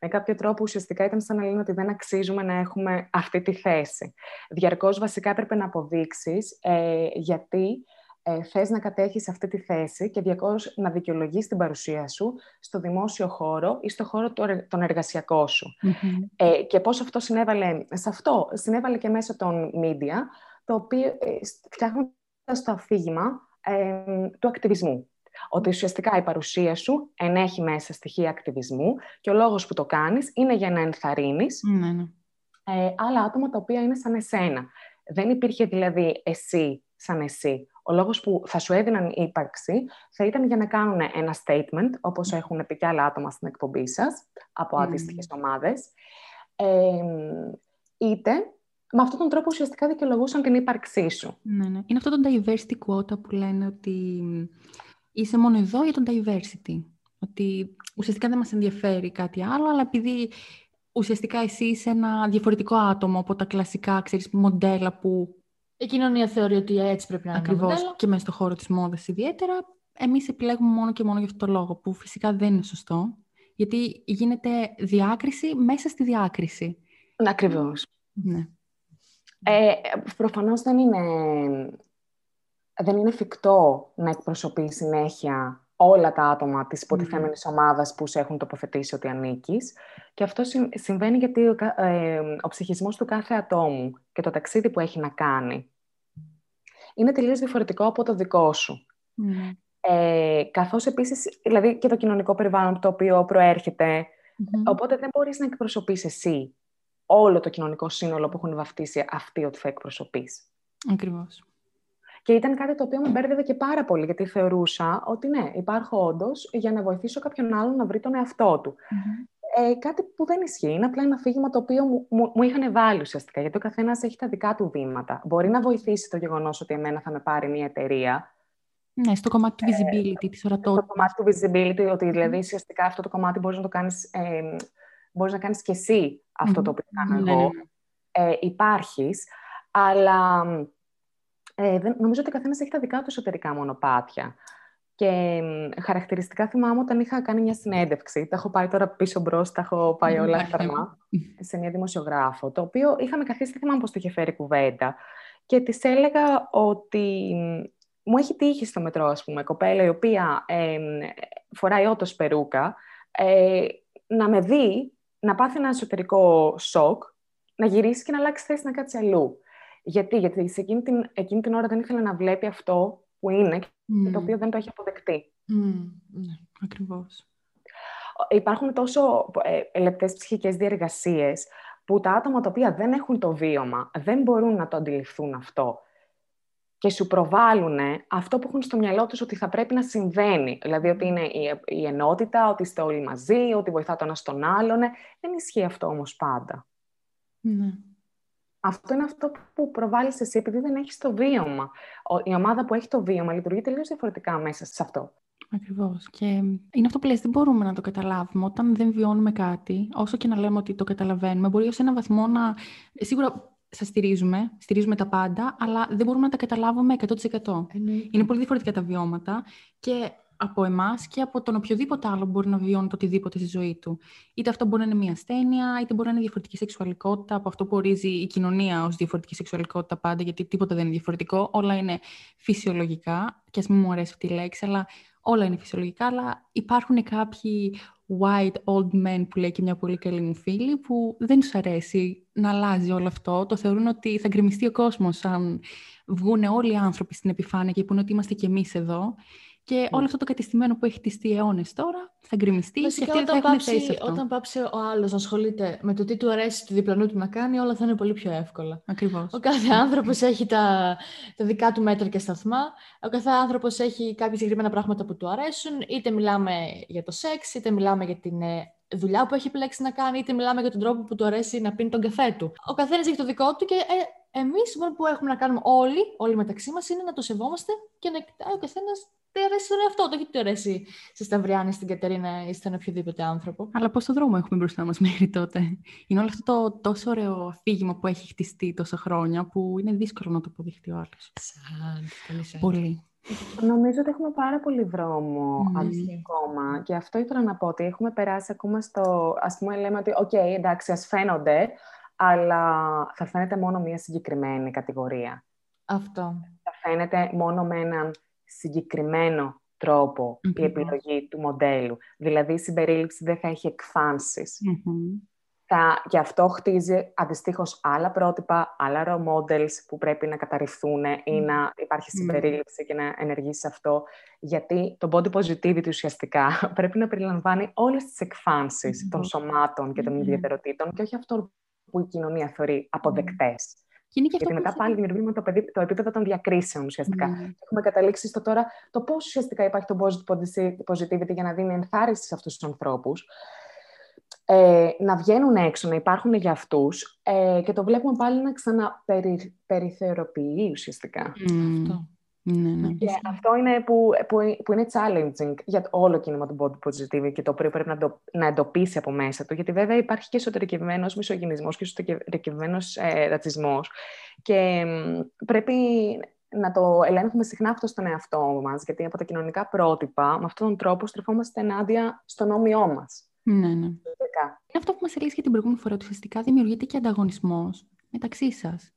Με κάποιο τρόπο ουσιαστικά ήταν σαν να λένε ότι δεν αξίζουμε να έχουμε αυτή τη θέση. Διαρκώς βασικά έπρεπε να αποδείξεις ε, γιατί ε, θες να κατέχεις αυτή τη θέση και διακώς να δικαιολογείς την παρουσία σου στο δημόσιο χώρο ή στο χώρο τον εργασιακό σου. Ε, και πώς αυτό συνέβαλε, σε αυτό συνέβαλε και μέσω των media, το οποίο ε, φτιάχνοντας το αφήγημα ε, του ακτιβισμού. Ότι ουσιαστικά η παρουσία σου ενέχει μέσα στοιχεία ακτιβισμού και ο λόγος που το κάνεις είναι για να ενθαρρυνεις ναι, ναι. ε, άλλα άτομα τα οποία είναι σαν εσένα. Δεν υπήρχε δηλαδή εσύ σαν εσύ. Ο λόγος που θα σου έδιναν ύπαρξη θα ήταν για να κάνουν ένα statement, όπως έχουν πει και άλλα άτομα στην εκπομπή σας, από mm. αντίστοιχε ομάδες, ε, είτε με αυτόν τον τρόπο ουσιαστικά δικαιολογούσαν την ύπαρξή σου. Ναι, ναι. Είναι αυτό το diversity quota που λένε ότι είσαι μόνο εδώ για τον diversity. Ότι ουσιαστικά δεν μας ενδιαφέρει κάτι άλλο, αλλά επειδή ουσιαστικά εσύ είσαι ένα διαφορετικό άτομο από τα κλασικά ξέρεις, μοντέλα που... Η κοινωνία θεωρεί ότι έτσι πρέπει να είναι Ακριβώς, και μέσα στο χώρο της μόδας ιδιαίτερα. Εμείς επιλέγουμε μόνο και μόνο για αυτό το λόγο, που φυσικά δεν είναι σωστό. Γιατί γίνεται διάκριση μέσα στη διάκριση. Ακριβώς. Ναι. Ε, προφανώς δεν είναι, δεν είναι εφικτό να εκπροσωπεί συνέχεια όλα τα άτομα της υποτιθέμενης mm. ομάδας που σε έχουν τοποθετήσει ότι ανήκεις. Και αυτό συμβαίνει γιατί ο, ε, ο ψυχισμός του κάθε ατόμου και το ταξίδι που έχει να κάνει είναι τελείως διαφορετικό από το δικό σου. Mm. Ε, καθώς επίσης, δηλαδή και το κοινωνικό περιβάλλον από το οποίο προέρχεται, οπότε δεν μπορείς να εκπροσωπείς εσύ όλο το κοινωνικό σύνολο που έχουν βαφτίσει αυτοί ότι θα εκπροσωπείς. Ακριβώς. Και ήταν κάτι το οποίο με μπέρδευε και πάρα πολύ, γιατί θεωρούσα ότι ναι, υπάρχω όντως για να βοηθήσω κάποιον άλλον να βρει τον εαυτό του. Ε, κάτι που δεν ισχύει. Είναι απλά ένα αφήγημα το οποίο μου, μου, μου είχαν βάλει ουσιαστικά, γιατί ο καθένας έχει τα δικά του βήματα. Μπορεί να βοηθήσει το γεγονός ότι εμένα θα με πάρει μια εταιρεία. Ναι, στο κομμάτι του visibility, ε, της ορατότητας. Στο κομμάτι του visibility, ότι δηλαδή ουσιαστικά αυτό το κομμάτι μπορείς να το κάνεις. Ε, μπορείς να κάνεις και εσύ αυτό το οποίο κάνω ναι, εγώ. Ναι, ναι. Ε, υπάρχεις, αλλά ε, δεν, νομίζω ότι ο καθένας έχει τα δικά του εσωτερικά μονοπάτια. Και χαρακτηριστικά θυμάμαι όταν είχα κάνει μια συνέντευξη, τα έχω πάει τώρα πίσω μπρος, τα έχω πάει όλα θερμά, σε μια δημοσιογράφο, το οποίο είχαμε καθίσει, δεν θυμάμαι πώς το είχε φέρει κουβέντα, και της έλεγα ότι μου έχει τύχει στο μετρό, ας πούμε, κοπέλα η οποία ε, φοράει ότος περούκα, ε, να με δει, να πάθει ένα εσωτερικό σοκ, να γυρίσει και να αλλάξει θέση να κάτσει αλλού. Γιατί, γιατί σε εκείνη την, εκείνη την ώρα δεν ήθελε να βλέπει αυτό που είναι και το οποίο δεν το έχει αποδεκτεί. Mm. Ναι, ακριβώς. Υπάρχουν τόσο ε, λεπτές ψυχικές διεργασίες που τα άτομα τα οποία δεν έχουν το βίωμα δεν μπορούν να το αντιληφθούν αυτό και σου προβάλλουν αυτό που έχουν στο μυαλό τους ότι θα πρέπει να συμβαίνει. Δηλαδή ότι είναι η, η ενότητα, ότι είστε όλοι μαζί, ότι βοηθά το ένας στον άλλον. Δεν ισχύει αυτό όμως πάντα. Ναι. Αυτό είναι αυτό που προβάλλεις εσύ, επειδή δεν έχεις το βίωμα. Η ομάδα που έχει το βίωμα λειτουργεί τελείως διαφορετικά μέσα σε αυτό. Ακριβώς. Και είναι αυτό που λες, δεν μπορούμε να το καταλάβουμε. Όταν δεν βιώνουμε κάτι, όσο και να λέμε ότι το καταλαβαίνουμε, μπορεί ως ένα βαθμό να. Σίγουρα σας στηρίζουμε, στηρίζουμε τα πάντα, αλλά δεν μπορούμε να τα καταλάβουμε 100%. Είναι πολύ διαφορετικά τα βιώματα και από εμάς και από τον οποιοδήποτε άλλο μπορεί να βιώνει το οτιδήποτε στη ζωή του. Είτε αυτό μπορεί να είναι μια ασθένεια, είτε μπορεί να είναι διαφορετική σεξουαλικότητα, από αυτό που ορίζει η κοινωνία ως διαφορετική σεξουαλικότητα πάντα, γιατί τίποτα δεν είναι διαφορετικό. Όλα είναι φυσιολογικά, και ας μην μου αρέσει αυτή η λέξη, αλλά όλα είναι φυσιολογικά. Αλλά υπάρχουν κάποιοι white old men, που λέει και μια πολύ καλή μου φίλη, που δεν τους αρέσει να αλλάζει όλο αυτό. Το θεωρούν ότι θα γκρεμιστεί ο κόσμος αν βγουν όλοι οι άνθρωποι στην επιφάνεια και πούνε ότι είμαστε κι εμείς εδώ. Και ναι. όλο αυτό το κατεστημένο που έχει τιστεί αιώνες τώρα θα γκρεμιστεί και αυτοί όταν θα πάψει, αυτό. Όταν πάψει ο άλλος να ασχολείται με το τι του αρέσει του διπλανού του να κάνει, όλα θα είναι πολύ πιο εύκολα. Ακριβώς. Ο κάθε άνθρωπος έχει τα, τα δικά του μέτρα και σταθμά. Ο κάθε άνθρωπος έχει κάποια συγκεκριμένα πράγματα που του αρέσουν. Είτε μιλάμε για το σεξ, είτε μιλάμε για την ε, δουλειά που έχει επιλέξει να κάνει, είτε μιλάμε για τον τρόπο που του αρέσει να πίνει τον καφέ του. Ο καθένας έχει το δικό του και ε, εμείς που έχουμε να κάνουμε όλοι, όλοι μεταξύ μας, είναι να το σεβόμαστε και να κοιτάει ο καθένας τι αρέσει στον εαυτό του, όχι τι αρέσει στη Σταυριάννη, στην Κατερίνα ή στον οποιοδήποτε άνθρωπο. Αλλά πόσο δρόμο έχουμε μπροστά μας μέχρι τότε. Είναι όλο αυτό το τόσο ωραίο αφήγημα που έχει χτιστεί τόσα χρόνια που είναι δύσκολο να το αποδειχτεί ο άλλος. Σαν, πολύ σαν. Πολύ. Νομίζω ότι έχουμε πάρα πολύ δρόμο mm. ακόμα και αυτό ήθελα να πω ότι έχουμε περάσει ακόμα στο, ας πούμε λέμε ότι ok, okay, εντάξει, ας φαίνονται, αλλά θα φαίνεται μόνο μία συγκεκριμένη κατηγορία. Αυτό. Θα φαίνεται μόνο με έναν συγκεκριμένο η επιλογή του μοντέλου. Δηλαδή η συμπερίληψη δεν θα έχει εκφάνσεις Θα, γι' αυτό χτίζει αντιστοίχως άλλα πρότυπα, άλλα role models που πρέπει να καταρριφθούν ή να υπάρχει συμπερίληψη και να ενεργήσει αυτό. Γιατί το body positivity ουσιαστικά πρέπει να περιλαμβάνει όλες τις εκφάνσεις των σωμάτων και των ιδιαιτεροτήτων και όχι αυτό που η κοινωνία θεωρεί αποδεκτές. Και είναι και Γιατί μετά πάλι δημιουργούμε το, το επίπεδο των διακρίσεων ουσιαστικά. Mm. Έχουμε καταλήξει στο τώρα το πώς ουσιαστικά υπάρχει το positivity για να δίνει ενθάρρυνση σε αυτούς τους ανθρώπους. Ε, να βγαίνουν έξω, να υπάρχουν για αυτούς ε, και το βλέπουμε πάλι να ξαναπεριθεωροποιεί ουσιαστικά. Mm. Ναι, ναι. Και αυτό είναι που, που, που, είναι challenging για το όλο κίνημα του body positivity και το οποίο πρέπει να, το, να εντοπίσει από μέσα του. Γιατί βέβαια υπάρχει και εσωτερικευμένος μισογυνισμός και εσωτερικευμένος ε, ρατσισμός. Και πρέπει να το ελέγχουμε συχνά αυτό στον εαυτό μας, γιατί από τα κοινωνικά πρότυπα, με αυτόν τον τρόπο στρεφόμαστε ενάντια στον όμοιό μας. Ναι, ναι. Είναι αυτό που μας έλεγες και την προηγούμενη φορά, ότι ουσιαστικά δημιουργείται και ανταγωνισμός μεταξύ σας.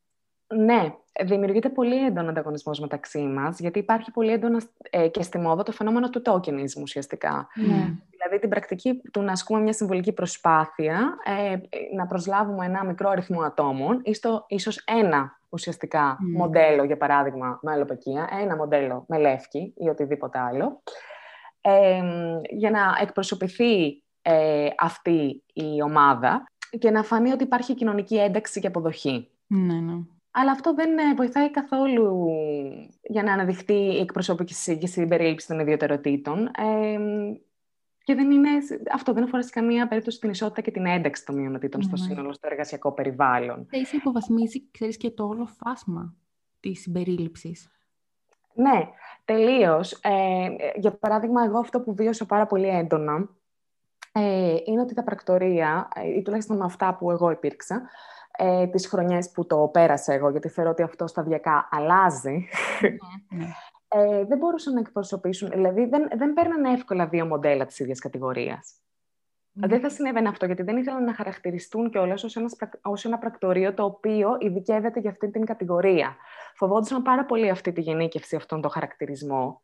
Ναι, δημιουργείται πολύ έντονο ανταγωνισμός μεταξύ μας, γιατί υπάρχει πολύ έντονο ε, και στη μόδα το φαινόμενο του tokenism ουσιαστικά. Ναι. Δηλαδή την πρακτική του να ασκούμε μια συμβολική προσπάθεια, ε, να προσλάβουμε ένα μικρό αριθμό ατόμων, ή στο, ίσως ένα ουσιαστικά ναι. μοντέλο, για παράδειγμα, με αλλοπαικία, ένα μοντέλο με λεύκη ή οτιδήποτε άλλο, ε, για να εκπροσωπηθεί ε, αυτή η ομάδα και να φανεί ότι υπάρχει κοινωνική ένταξη και αποδοχή. Ναι, ναι. Αλλά αυτό δεν ε, βοηθάει καθόλου για να αναδειχθεί η εκπροσώπηση και η συμπερίληψη των ιδιωτεροτήτων. Ε, και δεν είναι, αυτό δεν αφορά σε καμία περίπτωση την ισότητα και την ένταξη των μειονοτήτων στο ναι. σύνολο, στο εργασιακό περιβάλλον. Έχει υποβαθμίσει, ξέρεις, και το όλο φάσμα της συμπερίληψης. Ναι, τελείως. Ε, για παράδειγμα, εγώ αυτό που βίωσα πάρα πολύ έντονα ε, είναι ότι τα πρακτορία, ε, ή τουλάχιστον με αυτά που εγώ υπήρξα, ε, τις χρονιές που το πέρασα εγώ, γιατί θεωρώ ότι αυτό σταδιακά αλλάζει, ναι. ε, δεν μπορούσαν να εκπροσωπήσουν, δηλαδή δεν, δεν παίρνανε εύκολα δύο μοντέλα της ίδιας κατηγορίας. Mm. Δεν θα συνέβαινε αυτό, γιατί δεν ήθελαν να χαρακτηριστούν κιόλας ως ένας πρακτορείο το οποίο ειδικεύεται για αυτή την κατηγορία. Φοβόντουσαν πάρα πολύ αυτή τη γενίκευση, αυτόν τον χαρακτηρισμό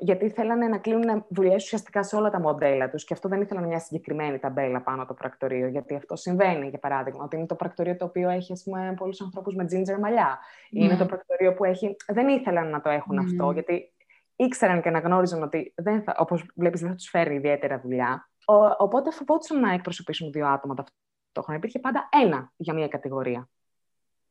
γιατί θέλανε να κλείνουν δουλειές ουσιαστικά σε όλα τα μοντέλα τους και αυτό δεν ήθελαν μια συγκεκριμένη ταμπέλα πάνω το πρακτορείο. Γιατί αυτό συμβαίνει, για παράδειγμα, ότι είναι το πρακτορείο το οποίο έχει πολλούς ανθρώπους με ginger μαλλιά. Mm. Είναι το πρακτορείο που έχει. Δεν ήθελαν να το έχουν αυτό, γιατί ήξεραν και αναγνώριζαν ότι, όπως βλέπεις, δεν θα τους φέρει ιδιαίτερα δουλειά. Ο, οπότε φοβόντουσαν να εκπροσωπήσουν δύο άτομα ταυτόχρονα. Υπήρχε πάντα ένα για μία κατηγορία.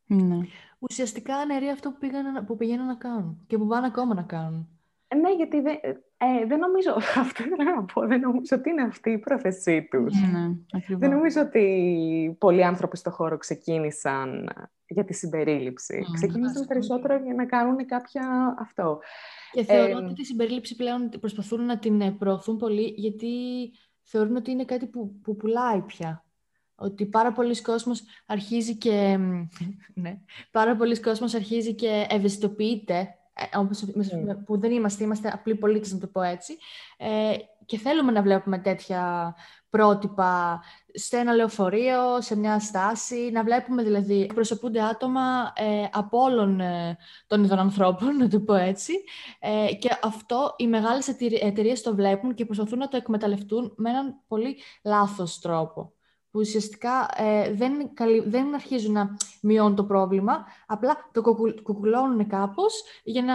Ναι. Ουσιαστικά αναιρεί αυτό που, πήγαν, που πηγαίνουν να κάνουν και που πάνε ακόμα να κάνουν. Ε, ναι, γιατί δεν, ε, δεν νομίζω, αυτό ήθελα να πω, δεν νομίζω ότι είναι αυτή η πρόθεσή τους. Ναι, δεν νομίζω ότι πολλοί άνθρωποι στο χώρο ξεκίνησαν για τη συμπερίληψη. Mm, ξεκίνησαν περισσότερο για να κάνουν κάποια αυτό. Και θεωρώ ε, ότι τη συμπερίληψη πλέον προσπαθούν να την ε, προωθούν πολύ, γιατί θεωρούν ότι είναι κάτι που, που πουλάει πια. Ότι πάρα πολλοί κόσμος αρχίζει και, ναι, πάρα πολλοί κόσμος αρχίζει και ευαισθητοποιείται ε, όπως, ναι. που δεν είμαστε, είμαστε απλοί πολίτες να το πω έτσι, ε, και θέλουμε να βλέπουμε τέτοια πρότυπα σε ένα λεωφορείο, σε μια στάση, να βλέπουμε δηλαδή προσωπούνται άτομα ε, από όλων ε, των ειδών ανθρώπων, να το πω έτσι, ε, και αυτό οι μεγάλες εταιρείες το βλέπουν και προσπαθούν να το εκμεταλλευτούν με έναν πολύ λάθος τρόπο που ουσιαστικά ε, δεν, δεν αρχίζουν να μειώνουν το πρόβλημα, απλά το κουκουλώνουν κάπως για να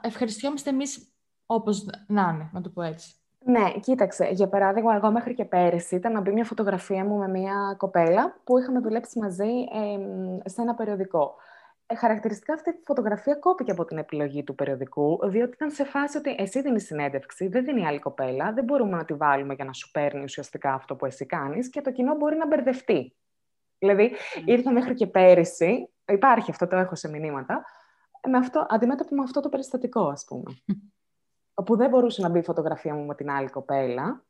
ευχαριστιόμαστε εμείς όπως να είναι, να το πω έτσι. Ναι, κοίταξε. Για παράδειγμα, εγώ μέχρι και πέρυσι ήταν να μπει μια φωτογραφία μου με μια κοπέλα που είχαμε δουλέψει μαζί ε, σε ένα περιοδικό. Ε, χαρακτηριστικά αυτή η φωτογραφία κόπηκε από την επιλογή του περιοδικού, διότι ήταν σε φάση ότι εσύ δίνει συνέντευξη, δεν δίνει άλλη κοπέλα, δεν μπορούμε να τη βάλουμε για να σου παίρνει ουσιαστικά αυτό που εσύ κάνεις και το κοινό μπορεί να μπερδευτεί. Δηλαδή, mm. ήρθα μέχρι και πέρυσι, υπάρχει αυτό, το έχω σε μηνύματα, με αυτό, αντιμέτωπο με αυτό το περιστατικό, ας πούμε. Όπου δεν μπορούσε να μπει η φωτογραφία μου με την άλλη κοπέλα,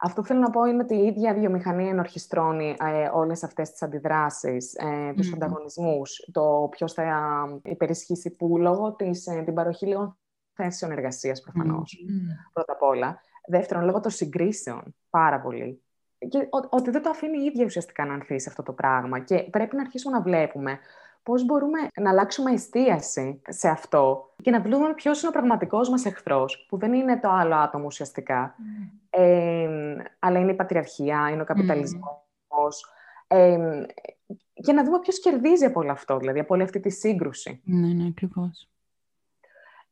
αυτό που θέλω να πω είναι ότι η ίδια βιομηχανία ενορχιστρώνει ε, όλες αυτές τις αντιδράσεις, ε, τους mm. ανταγωνισμούς, το ποιος θα υπερισχύσει που λόγω της, ε, την παροχή λίγων θέσεων εργασίας προφανώς, mm. πρώτα απ' όλα. Δεύτερον, λόγω των συγκρίσεων, πάρα πολύ. Και ότι δεν το αφήνει η ίδια ουσιαστικά να ανθίσει αυτό το πράγμα. Και πρέπει να αρχίσουμε να βλέπουμε πώς μπορούμε να αλλάξουμε εστίαση σε αυτό και να δούμε ποιος είναι ο πραγματικός μας εχθρός, που δεν είναι το άλλο άτομο ουσιαστικά, mm. ε, αλλά είναι η πατριαρχία, είναι ο καπιταλισμός. Ε, και να δούμε ποιος κερδίζει από όλο αυτό, δηλαδή από όλη αυτή τη σύγκρουση. Ναι, ναι, ακριβώς.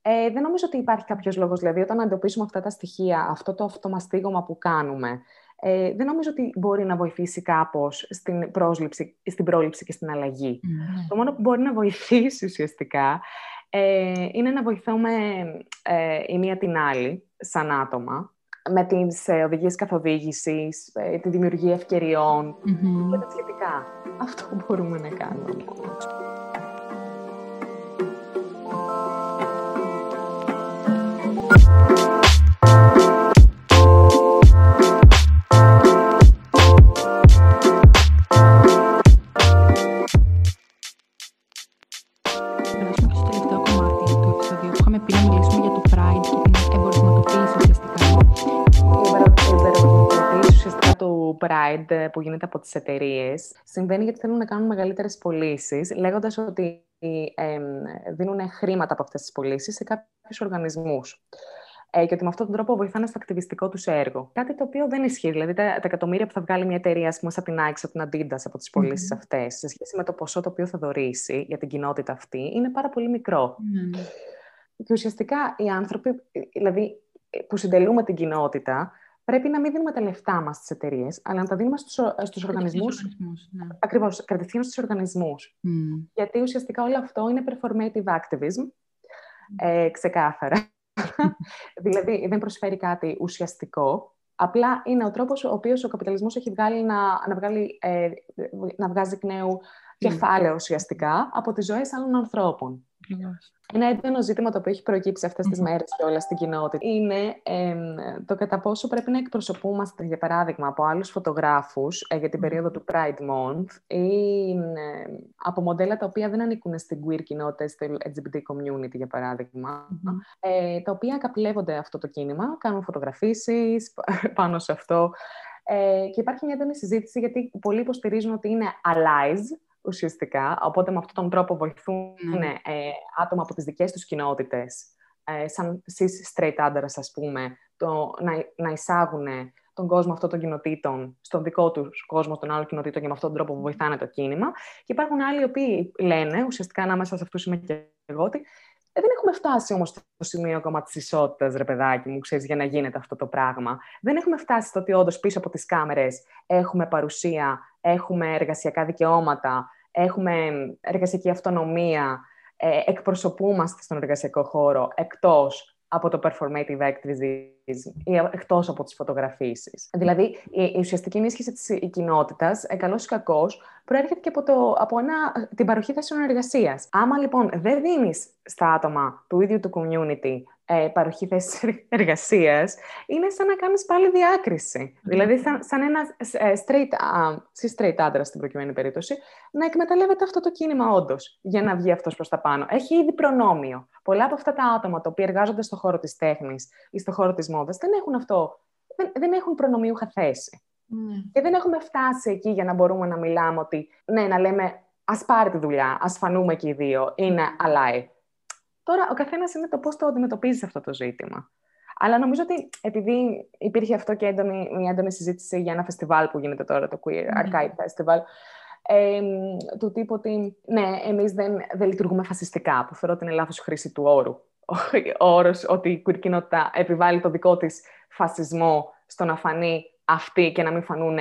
Ε, δεν νομίζω ότι υπάρχει κάποιος λόγος, δηλαδή, όταν αντιμετωπίσουμε αυτά τα στοιχεία, αυτό το αυτομαστίγωμα που κάνουμε, ε, δεν νομίζω ότι μπορεί να βοηθήσει κάπως στην, πρόσληψη, στην πρόληψη και στην αλλαγή. Mm. Το μόνο που μπορεί να βοηθήσει ουσιαστικά ε, είναι να βοηθούμε ε, η μία την άλλη, σαν άτομα, με τις ε, οδηγίες καθοδήγησης, ε, τη δημιουργία ευκαιριών mm-hmm. και τα σχετικά. Αυτό μπορούμε να κάνουμε. Pride που γίνεται από τις εταιρείες συμβαίνει γιατί θέλουν να κάνουν μεγαλύτερες πωλήσεις, λέγοντας ότι ε, δίνουν χρήματα από αυτές τις πωλήσεις σε κάποιους οργανισμούς. Ε, και ότι με αυτόν τον τρόπο βοηθάνε στο ακτιβιστικό τους έργο. Κάτι το οποίο δεν ισχύει. Δηλαδή, τα, τα εκατομμύρια που θα βγάλει μια εταιρεία, ας πούμε, σαν την Nike, από την Adidas, από τις πωλήσεις mm-hmm. αυτές, σε σχέση με το ποσό το οποίο θα δωρήσει για την κοινότητα αυτή, είναι πάρα πολύ μικρό. Mm-hmm. Και ουσιαστικά οι άνθρωποι, δηλαδή, που συντελούμε την κοινότητα, πρέπει να μην δίνουμε τα λεφτά μας στις εταιρείες, αλλά να τα δίνουμε στους οργανισμούς. Ναι. Ακριβώς, κατευθείαν στους οργανισμούς. Mm. Γιατί ουσιαστικά όλο αυτό είναι performative activism. Ε, ξεκάθαρα. δηλαδή, δεν προσφέρει κάτι ουσιαστικό. Απλά είναι ο τρόπος ο οποίος ο καπιταλισμός έχει βγάλει να, να, βγάλει, ε, να βγάζει εκ νέου κεφάλαιο ουσιαστικά από τις ζωές άλλων ανθρώπων. Ένα έντονο ζήτημα το οποίο έχει προκύψει αυτές τις μέρες και όλα στην κοινότητα. Είναι το κατά πόσο πρέπει να εκπροσωπούμαστε, για παράδειγμα, από άλλους φωτογράφους ε, για την περίοδο του Pride Month ή από μοντέλα τα οποία δεν ανήκουν στην queer κοινότητα, στο LGBT community, για παραδειγμα ε, τα οποία καπηλεύονται αυτό το κίνημα, κάνουν φωτογραφίσεις πάνω σε αυτό. Ε, και υπάρχει μια έντονη συζήτηση γιατί πολλοί υποστηρίζουν ότι είναι allies, ουσιαστικά. Οπότε με αυτόν τον τρόπο βοηθούν ναι. ε, άτομα από τις δικές τους κοινότητες, ε, σαν cis straight άντρας, ας πούμε, το, να, να εισάγουν τον κόσμο αυτών των κοινοτήτων στον δικό τους κόσμο των άλλων κοινοτήτων και με αυτόν τον τρόπο βοηθάνε το κίνημα. Και υπάρχουν άλλοι οι οποίοι λένε, ουσιαστικά ανάμεσα σε αυτούς είμαι και εγώ, ότι ε, δεν έχουμε φτάσει όμως στο σημείο ακόμα της ισότητας, ρε παιδάκι μου, ξέρεις, για να γίνεται αυτό το πράγμα. Δεν έχουμε φτάσει στο ότι όντως πίσω από τις κάμερες έχουμε παρουσία, έχουμε εργασιακά δικαιώματα, έχουμε εργασιακή αυτονομία, ε, εκπροσωπούμαστε στον εργασιακό χώρο εκτός από το performative activism ή εκτός από τις φωτογραφίσεις. Δηλαδή, η, ουσιαστική ενίσχυση της κοινότητας, ε, καλός ή κακός, προέρχεται και από, το, από ένα, την παροχή θέσεων εργασίας. Άμα λοιπόν δεν δίνεις στα άτομα του ίδιου του community ε, παροχή θέσης εργασίας, είναι σαν να κάνεις πάλι διάκριση. Δηλαδή, σαν, σαν ένα ε, straight, uh, straight άντρα στην προκειμένη περίπτωση, να εκμεταλλεύεται αυτό το κίνημα όντως για να βγει αυτός προς τα πάνω. Έχει ήδη προνόμιο. Πολλά από αυτά τα άτομα τα οποία εργάζονται στον χώρο της τέχνης ή στον χώρο της μόδας δεν έχουν αυτό. Δεν, δεν έχουν προνομιούχα θέση. Mm. Και δεν έχουμε φτάσει εκεί για να μπορούμε να μιλάμε ότι, ναι, να λέμε ας πάρει τη δουλειά, ας φανούμε και οι δύο, είναι αλάι. Τώρα, ο καθένας είναι το πώς το αντιμετωπίζει αυτό το ζήτημα. Αλλά νομίζω ότι επειδή υπήρχε αυτό και έντονη, μια έντονη συζήτηση για ένα φεστιβάλ που γίνεται τώρα, το Queer Archive Festival, ε, του τύπου ότι ναι, εμείς δεν, δεν λειτουργούμε φασιστικά, που θεωρώ ότι είναι λάθος χρήση του όρου. Ο όρος ότι η queer κοινότητα επιβάλλει το δικό της φασισμό στο να φανεί αυτή και να μην φανούν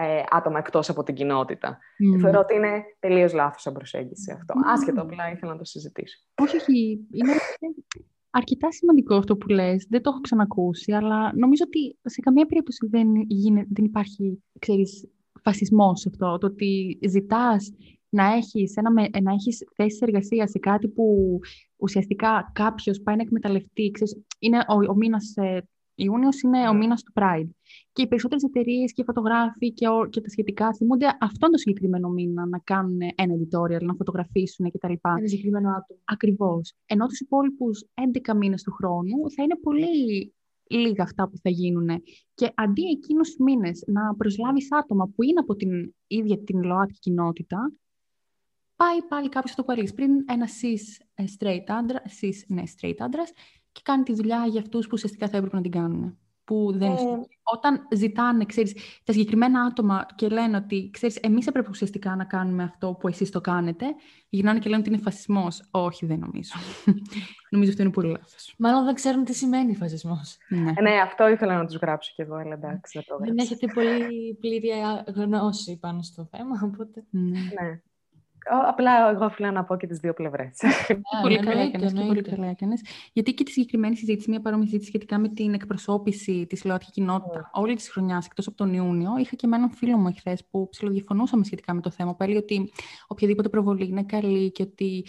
ε, άτομα εκτός από την κοινότητα. Mm. Θεωρώ ότι είναι τελείως λάθος σαν προσέγγιση αυτό. Mm. Άσχετο, απλά ήθελα να το συζητήσω. Όχι, όχι. Είναι αρκετά σημαντικό αυτό που λες. Δεν το έχω ξανακούσει, αλλά νομίζω ότι σε καμία περίπτωση δεν, δεν υπάρχει, ξέρεις, φασισμός σε αυτό. Το ότι ζητάς να έχεις, ένα, να έχεις θέση εργασίας σε κάτι που ουσιαστικά κάποιος πάει να εκμεταλλευτεί. Ξέρεις, είναι ο, ο μήνας ε, Ιούνιος είναι ο μήνας του Pride. Και οι περισσότερες εταιρείες και οι φωτογράφοι και, ο, και τα σχετικά θυμούνται αυτόν τον συγκεκριμένο μήνα να κάνουν ένα editorial, να φωτογραφίσουν κτλ. Ένα συγκεκριμένο άτομο. Ακριβώς. Ενώ τους υπόλοιπους 11 μήνες του χρόνου θα είναι πολύ λίγα αυτά που θα γίνουν. Και αντί εκείνους τους μήνες να προσλάβεις άτομα που είναι από την ίδια την ΛΟΑΤΚΙ κοινότητα, πάει πάλι κάποιος αυτό που έλεγε πριν, ένα cis ε, straight άντρα, cis, ναι, straight άντρας, και κάνει τη δουλειά για αυτούς που ουσιαστικά θα έπρεπε να την κάνουν που δεν ε... Όταν ζητάνε, ξέρεις, τα συγκεκριμένα άτομα και λένε ότι, ξέρεις, εμείς έπρεπε ουσιαστικά να κάνουμε αυτό που εσείς το κάνετε, γυρνάνε και λένε ότι είναι φασισμός. Όχι, δεν νομίζω. νομίζω αυτό είναι πολύ λάθος. Μάλλον δεν ξέρουν τι σημαίνει φασισμός. Ναι. Ε, ναι, αυτό ήθελα να τους γράψω κι εγώ, αλλά εντάξει, δεν το Δεν έχετε πολύ πλήρη γνώση πάνω στο θέμα, οπότε... Ναι. ναι. Απλά εγώ οφείλω να πω και τις δύο πλευρές. πολύ καλά έκανες. Πολύ καλά έκανες. Γιατί και τη συγκεκριμένη συζήτηση, μια παρόμοια συζήτηση σχετικά με την εκπροσώπηση της ΛΟΑΤΚΙ κοινότητα mm. όλη της χρονιάς, εκτός από τον Ιούνιο, είχα και με έναν φίλο μου εχθές που ψιλοδιαφωνούσαμε σχετικά με το θέμα. Που έλεγε ότι οποιαδήποτε προβολή είναι καλή και ότι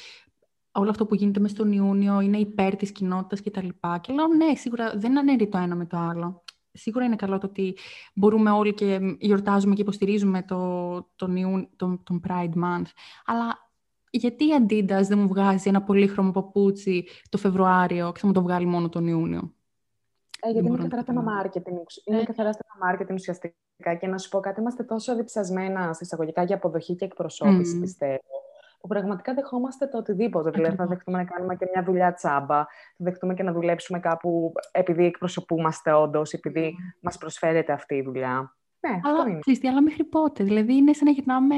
όλο αυτό που γίνεται μέσα στον Ιούνιο είναι υπέρ της κοινότητας κτλ. Και, και λέω, ναι, σίγουρα δεν ανέρει το ένα με το άλλο σίγουρα είναι καλό το ότι μπορούμε όλοι και γιορτάζουμε και υποστηρίζουμε το, τον, τον, τον Pride Month. Αλλά γιατί η Adidas δεν μου βγάζει ένα πολύχρωμο παπούτσι το Φεβρουάριο και θα μου το βγάλει μόνο τον Ιούνιο; Ε, γιατί είναι καθαρά θέμα marketing. Είναι ε. καθαρά θέμα marketing ουσιαστικά. Και να σου πω κάτι, είμαστε τόσο διψασμένα εισαγωγικά για αποδοχή και εκπροσώπηση, mm. πιστεύω που πραγματικά δεχόμαστε το οτιδήποτε. Δηλαδή, θα δεχτούμε να κάνουμε και μια δουλειά τσάμπα, θα δεχτούμε και να δουλέψουμε κάπου επειδή εκπροσωπούμαστε όντως, επειδή mm. μας προσφέρεται αυτή η δουλειά. Ναι, αλλά, αυτό είναι. Χριστί, αλλά μέχρι πότε; Δηλαδή, είναι σαν να γυρνάμε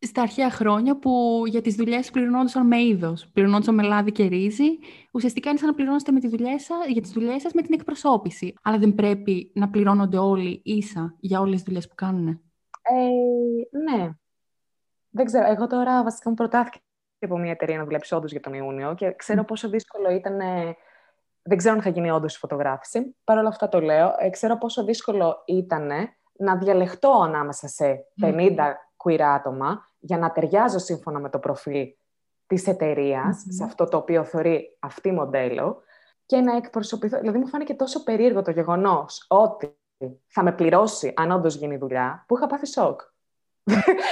στα αρχαία χρόνια που για τις δουλειές πληρωνόντουσαν με είδος. Πληρωνόντουσαν με λάδι και ρύζι. Ουσιαστικά είναι σαν να πληρώνεστε με τη δουλειά σας, για τις δουλειές σας με την εκπροσώπηση. Αλλά δεν πρέπει να πληρώνονται όλοι ίσα για όλες τις δουλειές που κάνουν. Ε, ναι, δεν ξέρω. Εγώ τώρα βασικά μου προτάθηκε από μια εταιρεία να δουλέψει όντως για τον Ιούνιο και ξέρω πόσο δύσκολο ήταν. Δεν ξέρω αν θα γίνει όντως η φωτογράφηση. Παρ' όλα αυτά το λέω. Ε, ξέρω πόσο δύσκολο ήταν να διαλεχτώ ανάμεσα σε 50 queer άτομα για να ταιριάζω σύμφωνα με το προφίλ της εταιρείας, σε αυτό το οποίο θεωρεί αυτή μοντέλο, και να εκπροσωπηθώ. Δηλαδή, μου φάνηκε τόσο περίεργο το γεγονός ότι θα με πληρώσει αν όντως γίνει δουλειά, που είχα πάθει σοκ.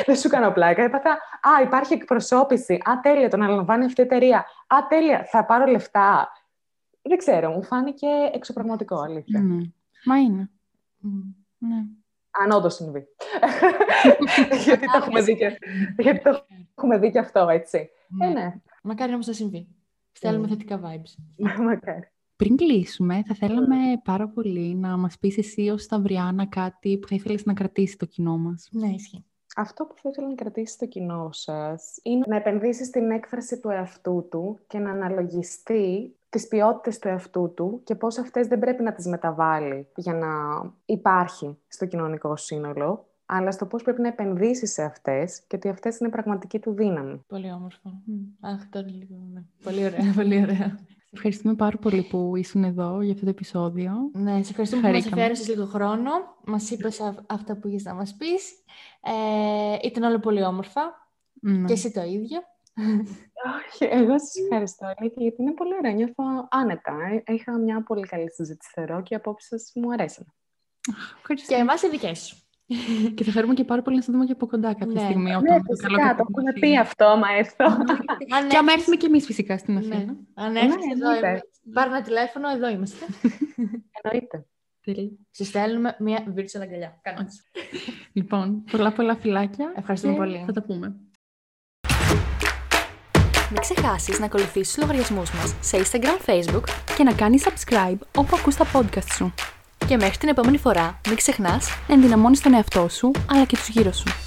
Δεν σου κάνω πλάκα. Έπαθα, Α, υπάρχει εκπροσώπηση. Α, τέλεια, τον αναλαμβάνει αυτή η εταιρεία. Α, τέλεια, θα πάρω λεφτά. Δεν ξέρω, μου φάνηκε εξωπραγματικό, αλήθεια. Ναι. Μα είναι. Ναι. Αν όντως συμβεί. γιατί, το έχουμε δει και, γιατί το έχουμε δει και αυτό, έτσι. Ναι. Ε, ναι. Μακάρι όμως να συμβεί. Στέλνουμε θετικά vibes. Μακάρι. Πριν κλείσουμε, θα θέλαμε πάρα πολύ να μας πεις εσύ ως Σταυριάνα κάτι που θα ήθελες να κρατήσει το κοινό μας. Ναι, ισχύει. Αυτό που θα ήθελα να κρατήσει το κοινό σας είναι να επενδύσεις στην έκφραση του εαυτού του και να αναλογιστεί τις ποιότητες του εαυτού του και πώς αυτές δεν πρέπει να τις μεταβάλει για να υπάρχει στο κοινωνικό σύνολο, αλλά στο πώς πρέπει να επενδύσεις σε αυτές και ότι αυτές είναι πραγματική του δύναμη. Πολύ όμορφο. Αχ, τώρα λίγο, ναι. Πολύ ωραία, πολύ ωραία. Ευχαριστούμε πάρα πολύ που ήσουν εδώ για αυτό το επεισόδιο. Ναι, σε ευχαριστούμε που μας αφιέρωσες λίγο χρόνο. Μας είπες αυτά που είχες να μας πεις. Ε, ήταν όλο πολύ όμορφα. Ναι. Και εσύ το ίδιο. Όχι, εγώ σας ευχαριστώ, γιατί είναι πολύ ωραία. Νιώθω άνετα. Ε, είχα μια πολύ καλή συζήτηση, θεωρώ, και οι απόψεις μου αρέσαν. Και εμάς οι δικές σου και θα χαρούμε και πάρα πολύ να σε δούμε και από κοντά κάποια ναι. στιγμή. Όταν ναι, φυσικά, το έχουμε πει αυτό, άμα έρθω. και άμα έρθουμε και εμείς φυσικά στην Αθήνα. Ναι. Αν έρθεις ναι, εδώ, πάρε ένα τηλέφωνο, εδώ είμαστε. Εννοείται. Σε στέλνουμε μια virtual αγκαλιά. Κάνε Λοιπόν, πολλά πολλά φυλάκια. Ευχαριστούμε πολύ. Θα τα πούμε. Μην ξεχάσεις να ακολουθήσεις τους λογαριασμούς μας σε Instagram, Facebook και να κάνεις subscribe όπου ακούς τα podcast σου. Και μέχρι την επόμενη φορά, μην ξεχνάς να ενδυναμώνεις τον εαυτό σου, αλλά και τους γύρω σου.